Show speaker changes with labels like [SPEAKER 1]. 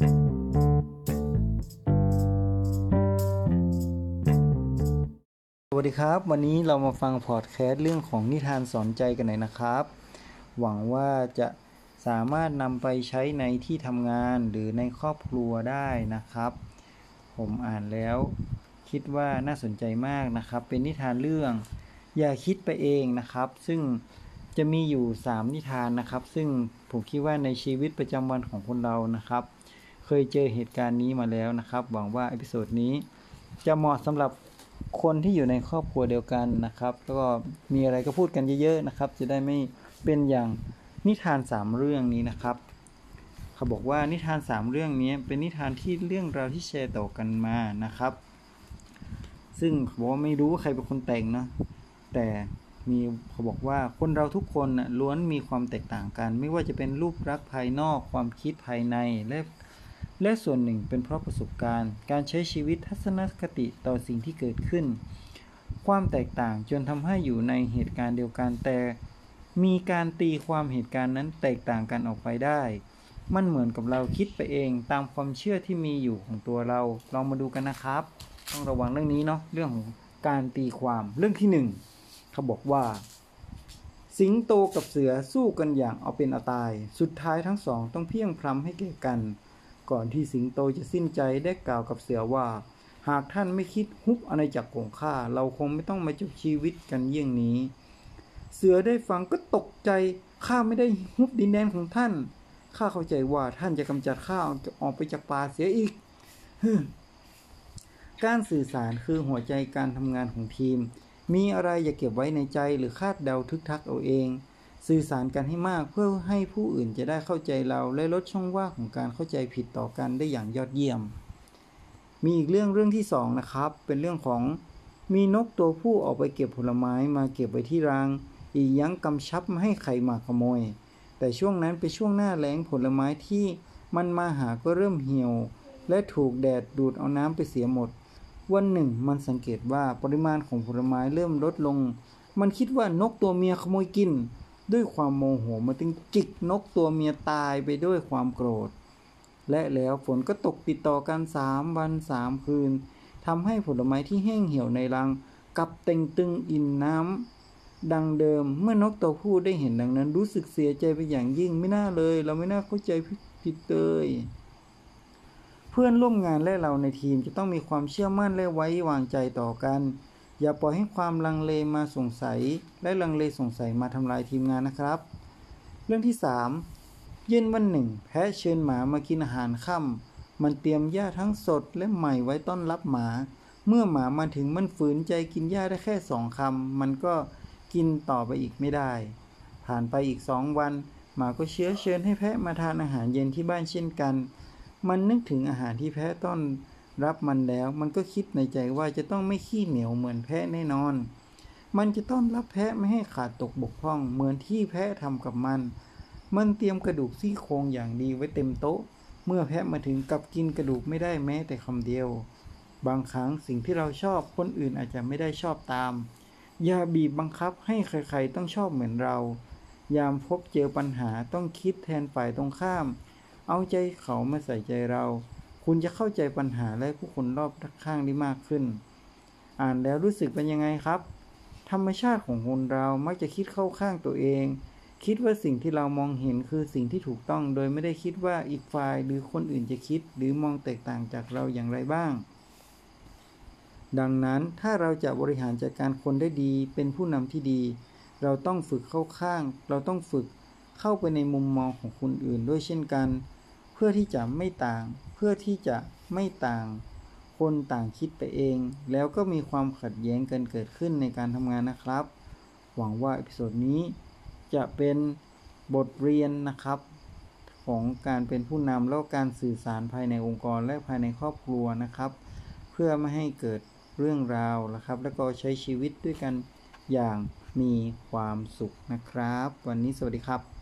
[SPEAKER 1] สวัสดีครับ วันนี้เรามาฟังพอดแคสต์เรื่องของนิทานสอนใจกันหน่อยนะครับ หวังว่าจะสามารถนำไปใช้ในที่ทำงานหรือในครอบครัวได้นะครับ ผมอ่านแล้ว คิดว่าน่าสนใจมากนะครับ เป็นนิทานเรื่อง อย่าคิดไปเองนะครับ ซึ่งจะมีอยู่ 3 นิทานนะครับ ซึ่งผมคิดว่าในชีวิตประจำวันของคนเรานะครับ เคยเจอเหตุการณ์นี้มาแล้วนะครับ หวังว่า episode นี้จะเหมาะสำหรับคนที่อยู่ในครอบครัวเดียวกันนะครับ แล้วก็มีอะไรก็พูดกันเยอะๆนะครับ จะได้ไม่เป็นอย่างนิทานสามเรื่องนี้นะครับ เขาบอกว่านิทานสามเรื่องนี้เป็นนิทานที่เรื่องราวที่แชร์ต่อกันมานะครับ ซึ่งเขาบอกว่าไม่รู้ว่าใครเป็นคนแต่งเนาะแต่มีเขาบอกว่าคนเราทุกคนล้วนมีความแตกต่างกัน ไม่ว่าจะเป็นรูปลักษณ์ภายนอก ความคิดภายในและ และส่วนหนึ่งเป็นเพราะประสบการณ์ การใช้ชีวิตทัศนคติต่อสิ่งที่เกิดขึ้น ความแตกต่างจนทำให้อยู่ในเหตุการณ์เดียวกันแต่ มีการตีความเหตุการณ์นั้นแตกต่างกันออกไปได้ มันเหมือนกับเราคิดไปเองตามความเชื่อที่มีอยู่ของตัวเรา ลองมาดูกันนะครับ ต้องระวังเรื่องนี้เนาะเรื่องของการตีความเรื่องที่หนึ่งเขาบอกว่า สิงโตกับเสือสู้กันอย่างเอาเป็นเอาตาย สุดท้ายทั้งสองต้องเพียงพล้ำให้แก่กัน ก่อนที่สิงโตจะสิ้นใจได้กล่าวกับเสือว่า หากท่านไม่คิดฮุบอาณาจักรของข้าเราคงไม่ต้องมาจบชีวิตกันเยี่ยงนี้ เสือได้ฟังก็ตกใจข้าไม่ได้ฮุบดินแดนของท่านข้าเข้าใจว่าท่านจะกำจัดข้าออกไปจากป่าเสียอีกการสื่อสารคือหัวใจการทำงานของทีม มีอะไรอย่าเก็บไว้ในใจหรือคาดเดาทึกทักเอาเอง สื่อสารกันให้มากเพื่อให้ผู้อื่นจะได้เข้าใจเราและลดช่องว่างของการเข้าใจผิดต่อกันได้อย่างยอดเยี่ยม มีอีกเรื่องเรื่องที่สองนะครับ เป็นเรื่องของมีนกตัวผู้ออกไปเก็บผลไม้มาเก็บไว้ที่รัง อีกยั้งกำชับไม่ให้ใครมาขโมย แต่ช่วงนั้นเป็นช่วงหน้าแล้งผลไม้ที่มันมาหาก็เริ่มเหี่ยว และถูกแดดดูดเอาน้ำไปเสียหมด วันหนึ่งมันสังเกตว่าปริมาณของผลไม้เริ่มลดลง มันคิดว่านกตัวเมียขโมยกิน ด้วยความโมโหมันจึงจิกนกตัวเมียตายไปด้วยความโกรธ และแล้วฝนก็ตกติดต่อกันสามวันสามคืนทำให้ผลไม้ที่แห้งเหี่ยวในรังกลับเต็งตึงอินน้ำดังเดิมเมื่อนกตัวผู้ได้เห็นดังนั้น รู้สึกเสียใจไปอย่างยิ่งไม่น่าเลย เราไม่น่าเข้าใจผิดเลยเพื่อนร่วมงานและเราในทีมจะต้องมีความเชื่อมั่นและไว้วางใจต่อกัน อย่าปล่อยให้ความลังเลมาสงสัย และลังเลสงสัยมาทำลายทีมงานนะครับ เรื่องที่ 3 เย็นวันหนึ่ง แพะเชิญหมามากินอาหารค่ำมันเตรียมหญ้าทั้งสดและใหม่ไว้ต้อนรับหมา เมื่อหมามาถึงมันฝืนใจกินหญ้าได้แค่สองคำมันก็กินต่อไปอีกไม่ได้ ผ่านไปอีกสองวัน หมาก็เชื้อเชิญให้แพะมาทานอาหารเย็นที่บ้านเช่นกัน มันนึกถึงอาหารที่แพะต้อน รับมันแล้ว มันก็คิดในใจว่าจะต้องไม่ขี้เหนียวเหมือนแพะแน่นอน มันจะต้อนรับแพะไม่ให้ขาดตกบกพร่อง เหมือนที่แพะทำกับมัน มันเตรียมกระดูกซี่โครงอย่างดีไว้เต็มโต๊ะ เมื่อแพะมาถึงกับกินกระดูกไม่ได้แม้แต่คำเดียว บางครั้งสิ่งที่เราชอบคนอื่นอาจจะไม่ได้ชอบตาม อย่าบีบบังคับให้ใครๆต้องชอบเหมือนเรา ยามพบเจอปัญหาต้องคิดแทนฝ่ายตรงข้าม เอาใจเขามาใส่ใจเรา คุณจะเข้าใจปัญหาและผู้คนรอบข้างได้มากขึ้น อ่านแล้วรู้สึกเป็นยังไงครับ ธรรมชาติของคนเรามักจะคิดเข้าข้างตัวเอง คิดว่าสิ่งที่เรามองเห็นคือสิ่งที่ถูกต้อง โดยไม่ได้คิดว่าอีกฝ่ายหรือคนอื่นจะคิด หรือมองแตกต่างจากเราอย่างไรบ้าง ดังนั้นถ้าเราจะบริหารจัดการคนได้ดี เป็นผู้นำที่ดี เราต้องฝึกเข้าข้าง เราต้องฝึกเข้าไปในมุมมองของคนอื่นด้วยเช่นกัน พื่อที่จะไม่ต่าง เพื่อที่จะไม่ต่าง คนต่างคิดไปเอง แล้วก็มีความขัดแย้งกันเกิดขึ้นในการทำงานนะครับ หวังว่า episode นี้จะเป็นบทเรียนนะครับ ของการเป็นผู้นำแล้วการสื่อสารภายในองค์กรและภายในครอบครัวนะครับ เพื่อไม่ให้เกิดเรื่องราวนะครับ แล้วก็ใช้ชีวิตด้วยกันอย่างมีความสุขนะครับ วันนี้สวัสดีครับ